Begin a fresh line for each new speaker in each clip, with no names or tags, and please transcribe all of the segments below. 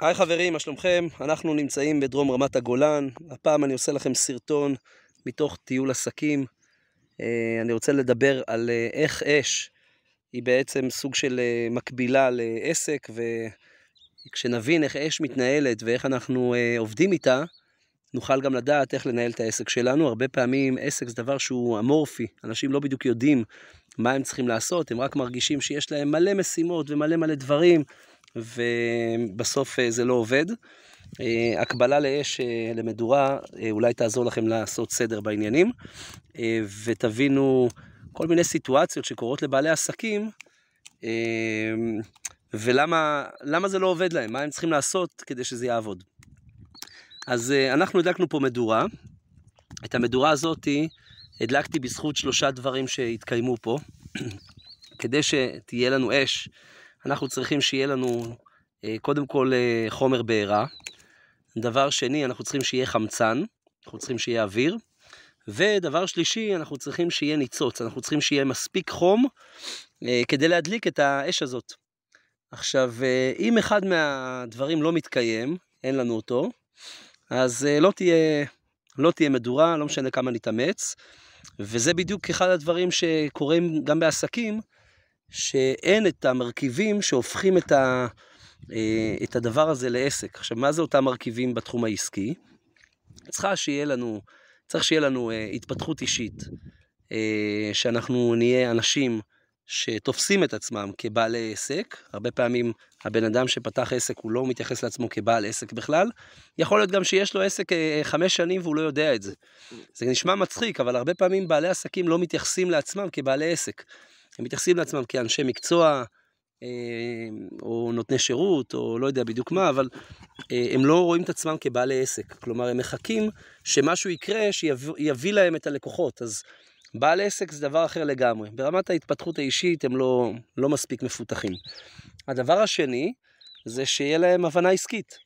היי חברים, מה שלומכם? אנחנו נמצאים בדרום רמת הגולן. הפעם אני עושה לכם סרטון מתוך טיול עסקים. אה, אני רוצה לדבר על אה, איך אש היא בעצם סוג של אה, מקבילה לעסק, וכשנבין איך אש מתנהלת ואיך אנחנו עובדים איתה, נוכל גם לדעת איך לנהל את העסק שלנו. הרבה פעמים עסק זה דבר שהוא אמורפי, אנשים לא בדיוק יודעים מה הם צריכים לעשות, הם רק מרגישים שיש להם מלא משימות ומלא מלא דברים. ובסוף אה, זה לא עובד. אה, הקבלה לאש אה, למדורה אולי תעזור לכם לעשות סדר בעניינים, ותבינו כל מיני סיטואציות שקורות לבעלי עסקים, ולמה זה לא עובד להם, מה הם צריכים לעשות כדי שזה יעבוד. אז אנחנו הדלקנו פה מדורה, את המדורה הזאתי הדלקתי בזכות שלושה דברים שהתקיימו פה, כדי שתהיה לנו אש אנחנו צריכים שיהיה לנו אה, קודם כל אה, חומר בעירה. דבר שני, אנחנו צריכים שיהיה חמצן, אנחנו צריכים שיהיה אוויר. ודבר שלישי, אנחנו צריכים שיהיה ניצוץ, אנחנו צריכים שיהיה מספיק חום אה, כדי להדליק את האש הזאת. עכשיו, אם אחד מהדברים לא מתקיים, אין לנו אותו, אז לא תהיה, לא תהיה מדורה, לא משנה כמה נתאמץ. וזה בדיוק אחד הדברים שקורים גם בעסקים, שאין את המרכיבים שהופכים את, ה, אה, את הדבר הזה לעסק. עכשיו, מה זה אותם מרכיבים בתחום העסקי? צריכה שיהיה לנו, צריך שיהיה לנו אה, התפתחות אישית, אה, שאנחנו נהיה אנשים שתופסים את עצמם כבעלי עסק, הרבה פעמים הבן אדם שפתח עסק הוא לא מתייחס לעצמו כבעל עסק בכלל, יכול להיות גם שיש לו עסק חמש שנים והוא לא יודע את זה. זה נשמע מצחיק, אבל הרבה פעמים בעלי עסקים לא מתייחסים לעצמם כבעלי עסק. הם מתייחסים לעצמם כאנשי מקצוע, אה, או נותני שירות, או לא יודע בדיוק מה, אבל אה, הם לא רואים את עצמם כבעלי עסק. כלומר, הם מחכים שמשהו יקרה שיביא להם את הלקוחות. אז בעל עסק זה דבר אחר לגמרי. ברמת ההתפתחות האישית הם לא, לא מספיק מפותחים. הדבר השני, זה שיהיה להם הבנה עסקית.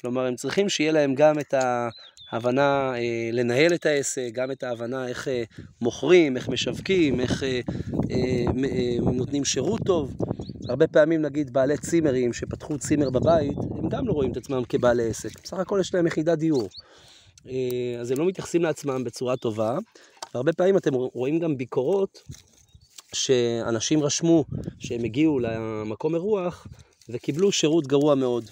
כלומר, הם צריכים שיהיה להם גם את ה... הבנה אה, לנהל את העסק, גם את ההבנה איך אה, מוכרים, איך משווקים, איך אה, אה, אה, נותנים שירות טוב. הרבה פעמים נגיד בעלי צימרים שפתחו צימר בבית, הם גם לא רואים את עצמם כבעלי עסק. בסך הכל יש להם יחידת דיור. אה, אז הם לא מתייחסים לעצמם בצורה טובה. והרבה פעמים אתם רואים גם ביקורות שאנשים רשמו שהם הגיעו למקום אירוח וקיבלו שירות גרוע מאוד.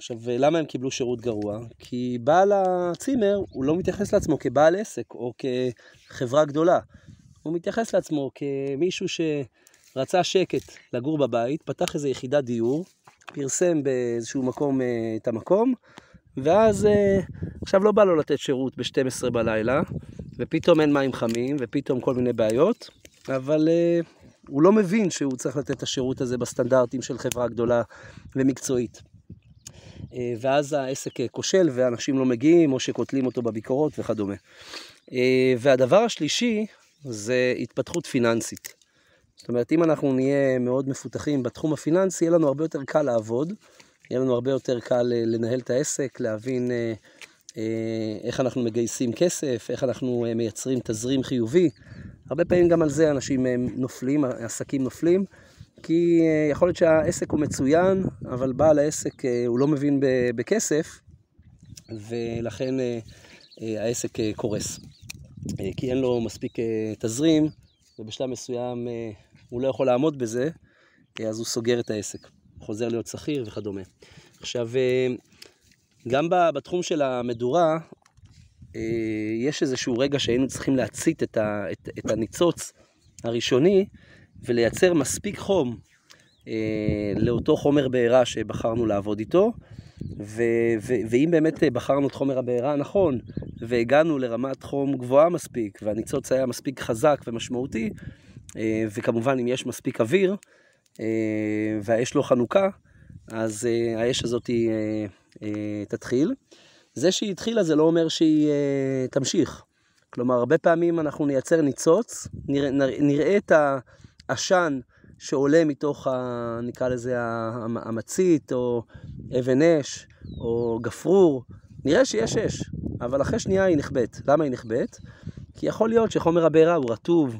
עכשיו, למה הם קיבלו שירות גרוע? כי בעל הצימר, הוא לא מתייחס לעצמו כבעל עסק או כחברה גדולה. הוא מתייחס לעצמו כמישהו שרצה שקט לגור בבית, פתח איזו יחידת דיור, פרסם באיזשהו מקום אה, את המקום, ואז אה, עכשיו לא בא לו לתת שירות ב-12 בלילה, ופתאום אין מים חמים, ופתאום כל מיני בעיות, אבל אה, הוא לא מבין שהוא צריך לתת את השירות הזה בסטנדרטים של חברה גדולה ומקצועית. אה, ואז העסק אה, כושל ואנשים לא מגיעים או שקוטלים אותו בביקורות וכדומה. אה, והדבר השלישי זה התפתחות פיננסית. זאת אומרת, אם אנחנו נהיה מאוד מפותחים בתחום הפיננסי, יהיה לנו הרבה יותר קל לעבוד, יהיה לנו הרבה יותר קל לנהל את העסק, להבין איך אנחנו מגייסים כסף, איך אנחנו מייצרים תזרים חיובי. הרבה פעמים גם על זה אנשים נופלים, עסקים נופלים. כי אה, יכול להיות שהעסק הוא מצוין, אבל בעל העסק אה, הוא לא מבין בכסף, ולכן אה, העסק קורס. כי אין לו מספיק תזרים, ובשלב מסוים הוא לא יכול לעמוד בזה, אז הוא סוגר את העסק, חוזר להיות שכיר וכדומה. עכשיו, גם בתחום של המדורה, יש איזשהו רגע שהיינו צריכים להצית את, הניצוץ הראשוני, ולייצר מספיק חום אה, לאותו חומר בעירה שבחרנו לעבוד איתו. ו- ו- ואם באמת בחרנו את חומר הבעירה הנכון והגענו לרמת חום גבוהה מספיק והניצוץ היה מספיק חזק ומשמעותי אה, וכמובן אם יש מספיק אוויר אה, והאש לא חנוכה אז אה, האש הזאת אה, אה, תתחיל. זה שהיא התחילה זה לא אומר שהיא אה, תמשיך. כלומר הרבה פעמים אנחנו נייצר ניצוץ, נראה, נראה את ה... עשן שעולה מתוך, ה, נקרא לזה, המצית, או אבן אש, או גפרור, נראה שיש אש, אבל אחרי שנייה היא נכבדת. למה היא נכבדת? כי יכול להיות שחומר הבעירה הוא רטוב,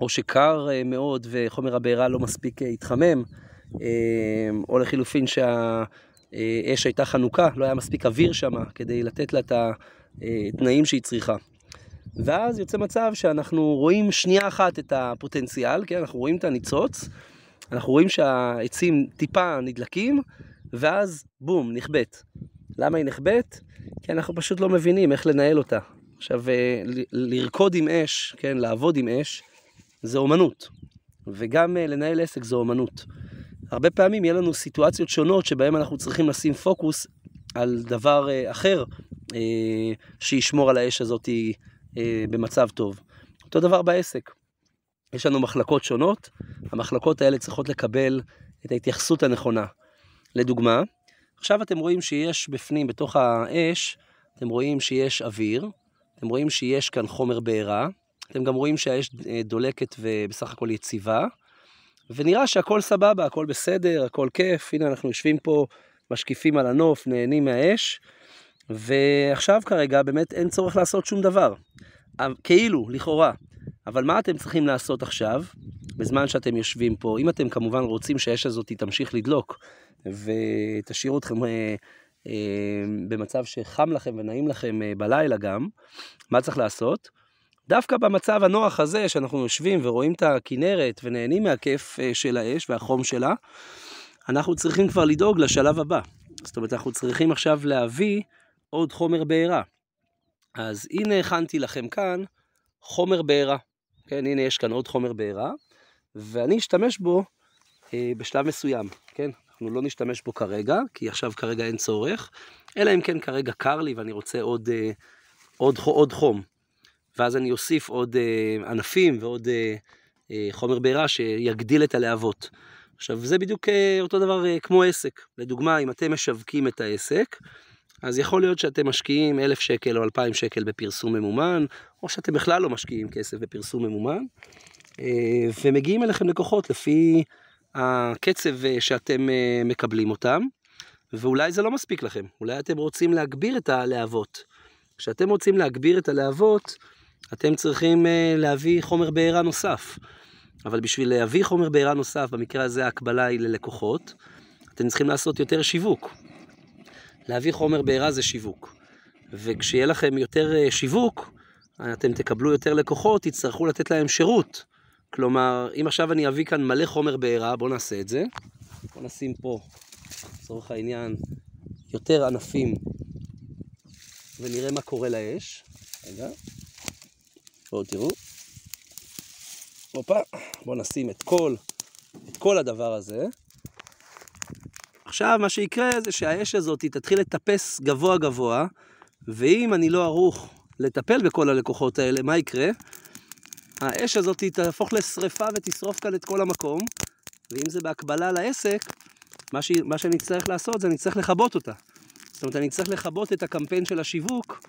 או שקר אה, מאוד וחומר הבעירה לא מספיק אה, התחמם, אה, או לחילופין שהחומר אש הייתה חנוכה, לא היה מספיק אוויר שם כדי לתת לה את התנאים שהיא צריכה. ואז יוצא מצב שאנחנו רואים שנייה אחת את הפוטנציאל, כן? אנחנו רואים את הניצוץ, אנחנו רואים שהעצים טיפה נדלקים, ואז בום, נכבט. למה היא נכבט? כי אנחנו פשוט לא מבינים איך לנהל אותה. עכשיו, אה, לרקוד עם אש, כן, לעבוד עם אש, זה אומנות. וגם אה, לנהל עסק זה אומנות. הרבה פעמים יהיה לנו סיטואציות שונות שבהן אנחנו צריכים לשים פוקוס על דבר אה, אחר שישמור על האש הזאת במצב טוב. אותו דבר בעסק. יש לנו מחלקות שונות, המחלקות האלה צריכות לקבל את ההתייחסות הנכונה. לדוגמה, עכשיו אתם רואים שיש בפנים, בתוך האש, אתם רואים שיש אוויר, אתם רואים שיש כאן חומר בעירה, אתם גם רואים שהאש אה, דולקת ובסך הכל יציבה, ונראה שהכל סבבה, הכל בסדר, הכל כיף, הנה אנחנו יושבים פה, משקיפים על הנוף, נהנים מהאש, ועכשיו כרגע באמת אין צורך לעשות שום דבר. כאילו, לכאורה. אבל מה אתם צריכים לעשות עכשיו, בזמן שאתם יושבים פה? אם אתם כמובן רוצים שהאש הזאת תמשיך לדלוק, ותשאירו אתכם אה, אה, במצב שחם לכם ונעים לכם אה, בלילה גם, מה צריך לעשות? דווקא במצב הנוח הזה, שאנחנו יושבים ורואים את הכנרת ונהנים מהכיף אה, של האש והחום שלה, אנחנו צריכים כבר לדאוג לשלב הבא. זאת אומרת, אנחנו צריכים עכשיו להביא עוד חומר בעירה. אז הנה הכנתי לכם כאן חומר בעירה. כן, הנה יש כאן עוד חומר בעירה, ואני אשתמש בו אה, בשלב מסוים, כן? אנחנו לא נשתמש בו כרגע, כי עכשיו כרגע אין צורך, אלא אם כן כרגע קר לי ואני רוצה עוד, אה, עוד, עוד חום. ואז אני אוסיף עוד אה, ענפים ועוד אה, אה, חומר בעירה שיגדיל את הלהבות. עכשיו, זה בדיוק אה, אותו דבר אה, כמו עסק. לדוגמה, אם אתם משווקים את העסק, אז יכול להיות שאתם משקיעים אלף שקל או אלפיים שקל בפרסום ממומן, או שאתם בכלל לא משקיעים כסף בפרסום ממומן, אה, ומגיעים אליכם לקוחות לפי הקצב אה, שאתם אה, מקבלים אותם, ואולי זה לא מספיק לכם, אולי אתם רוצים להגביר את הלהבות. כשאתם רוצים להגביר את הלהבות, אתם צריכים להביא חומר בעירה נוסף. אבל בשביל להביא חומר בעירה נוסף, במקרה הזה ההקבלה היא ללקוחות, אתם צריכים לעשות יותר שיווק. להביא חומר בעירה זה שיווק. וכשיהיה לכם יותר שיווק, אתם תקבלו יותר לקוחות, תצטרכו לתת להם שירות. כלומר, אם עכשיו אני אביא כאן מלא חומר בעירה, בואו נעשה את זה. בואו נשים פה, לצורך העניין, יותר ענפים, ונראה מה קורה לאש. רגע, בואו תראו. הופה, בואו נשים את כל, את כל הדבר הזה. עכשיו, מה שיקרה זה שהאש הזאת תתחיל לטפס גבוה גבוה, ואם אני לא ערוך לטפל בכל הלקוחות האלה, מה יקרה? האש הזאת תהפוך לשריפה ותשרוף כאן את כל המקום, ואם זה בהקבלה לעסק, מה, ש... מה שאני אצטרך לעשות זה אני אצטרך לכבות אותה. זאת אומרת, אני אצטרך לכבות את הקמפיין של השיווק,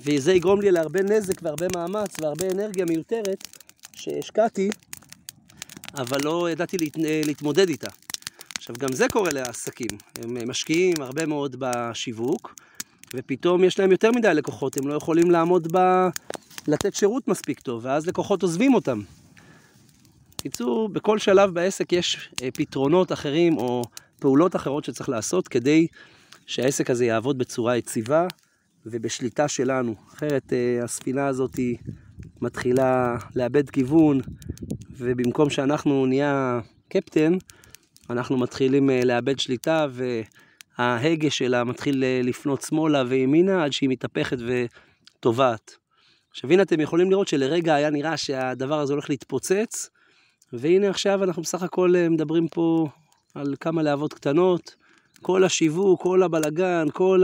וזה יגרום לי להרבה נזק והרבה מאמץ והרבה אנרגיה מיותרת שהשקעתי, אבל לא ידעתי להת... להתמודד איתה. עכשיו, גם זה קורה לעסקים. הם משקיעים הרבה מאוד בשיווק, ופתאום יש להם יותר מדי לקוחות, הם לא יכולים לעמוד ב... לתת שירות מספיק טוב, ואז לקוחות עוזבים אותם. בקיצור, בכל שלב בעסק יש אה, פתרונות אחרים או פעולות אחרות שצריך לעשות כדי שהעסק הזה יעבוד בצורה יציבה ובשליטה שלנו. אחרת אה, הספינה הזאת מתחילה לאבד כיוון, ובמקום שאנחנו נהיה קפטן, אנחנו מתחילים אה, לאבד שליטה וההגה שלה מתחיל לפנות שמאלה וימינה עד שהיא מתהפכת וטובעת. עכשיו הנה אתם יכולים לראות שלרגע היה נראה שהדבר הזה הולך להתפוצץ, והנה עכשיו אנחנו בסך הכל אה, מדברים פה על כמה להבות קטנות, כל השיווק, כל הבלגן, כל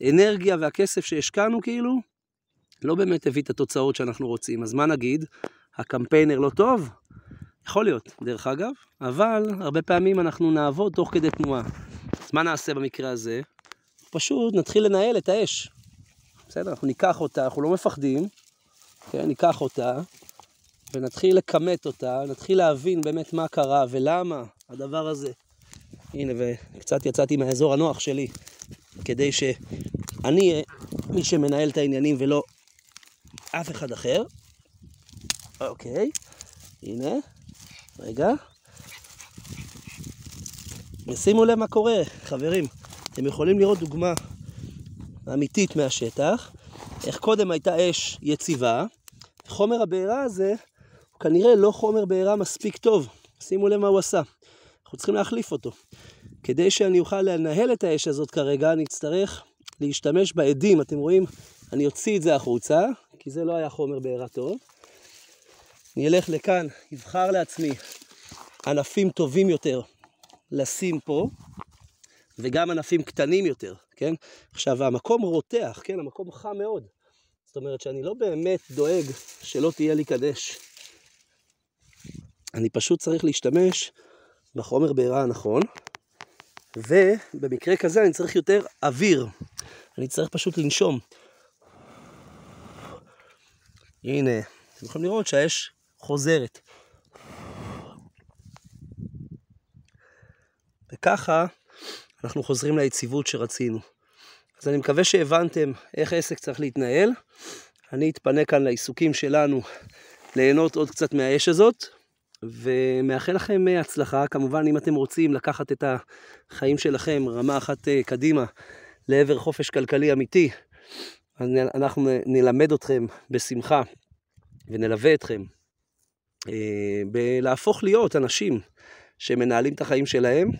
האנרגיה והכסף שהשקענו כאילו, לא באמת הביא את התוצאות שאנחנו רוצים. אז מה נגיד? הקמפיינר לא טוב? יכול להיות, דרך אגב, אבל הרבה פעמים אנחנו נעבוד תוך כדי תנועה. אז מה נעשה במקרה הזה? פשוט נתחיל לנהל את האש. בסדר? אנחנו ניקח אותה, אנחנו לא מפחדים, כן? ניקח אותה ונתחיל לכמת אותה, נתחיל להבין באמת מה קרה ולמה הדבר הזה. הנה, וקצת יצאתי מהאזור הנוח שלי, כדי שאני אהיה מי שמנהל את העניינים ולא אף אחד אחר. אוקיי, הנה, רגע. ושימו לב מה קורה, חברים. אתם יכולים לראות דוגמה אמיתית מהשטח, איך קודם הייתה אש יציבה, חומר הבעירה הזה הוא כנראה לא חומר בעירה מספיק טוב. שימו לב מה הוא עשה. אנחנו צריכים להחליף אותו. כדי שאני אוכל לנהל את האש הזאת כרגע, אני אצטרך להשתמש בעדים. אתם רואים, אני אוציא את זה החוצה, כי זה לא היה חומר בעירה טוב. אני אלך לכאן, אבחר לעצמי ענפים טובים יותר לשים פה, וגם ענפים קטנים יותר, כן? עכשיו, המקום רותח, כן? המקום חם מאוד. זאת אומרת שאני לא באמת דואג שלא תהיה לי קדש. אני פשוט צריך להשתמש בחומר בעירה הנכון, ובמקרה כזה אני צריך יותר אוויר. אני צריך פשוט לנשום. הנה, אתם יכולים לראות שהאש חוזרת. וככה אנחנו חוזרים ליציבות שרצינו. אז אני מקווה שהבנתם איך עסק צריך להתנהל. אני אתפנה כאן לעיסוקים שלנו ליהנות עוד קצת מהאש הזאת, ומאחל לכם הצלחה. כמובן, אם אתם רוצים לקחת את החיים שלכם רמה אחת אה, קדימה לעבר חופש כלכלי אמיתי, אנחנו נלמד אתכם בשמחה ונלווה אתכם אה, בלהפוך להיות אנשים שמנהלים את החיים שלהם,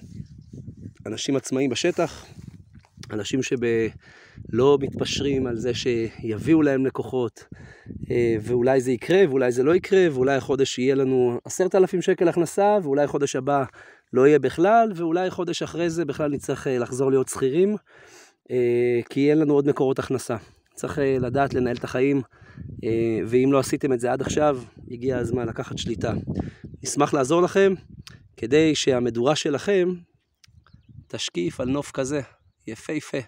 אנשים עצמאיים בשטח, אנשים שלא מתפשרים על זה שיביאו להם לקוחות, אה, ואולי זה יקרה ואולי זה לא יקרה, ואולי החודש יהיה לנו עשרת אלפים שקל הכנסה, ואולי חודש הבא לא יהיה בכלל, ואולי חודש אחרי זה בכלל נצטרך אה, לחזור להיות שכירים, כי אין לנו עוד מקורות הכנסה. צריך לדעת לנהל את החיים אה, ואם לא עשיתם את זה עד עכשיו, הגיע הזמן לקחת שליטה. נשמח לעזור לכם כדי שהמדורה שלכם תשקיף על נוף כזה, יפהפה,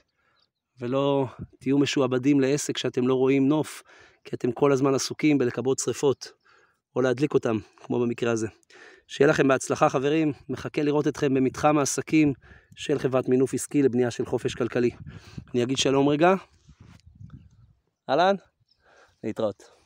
ולא תהיו משועבדים לעסק שאתם לא רואים נוף, כי אתם כל הזמן עסוקים בלכבות שריפות, או להדליק אותם, כמו במקרה הזה. שיהיה לכם בהצלחה חברים, מחכה לראות אתכם במתחם העסקים של חברת מינוף עסקי לבנייה של חופש כלכלי. אני אגיד שלום רגע. אהלן? להתראות.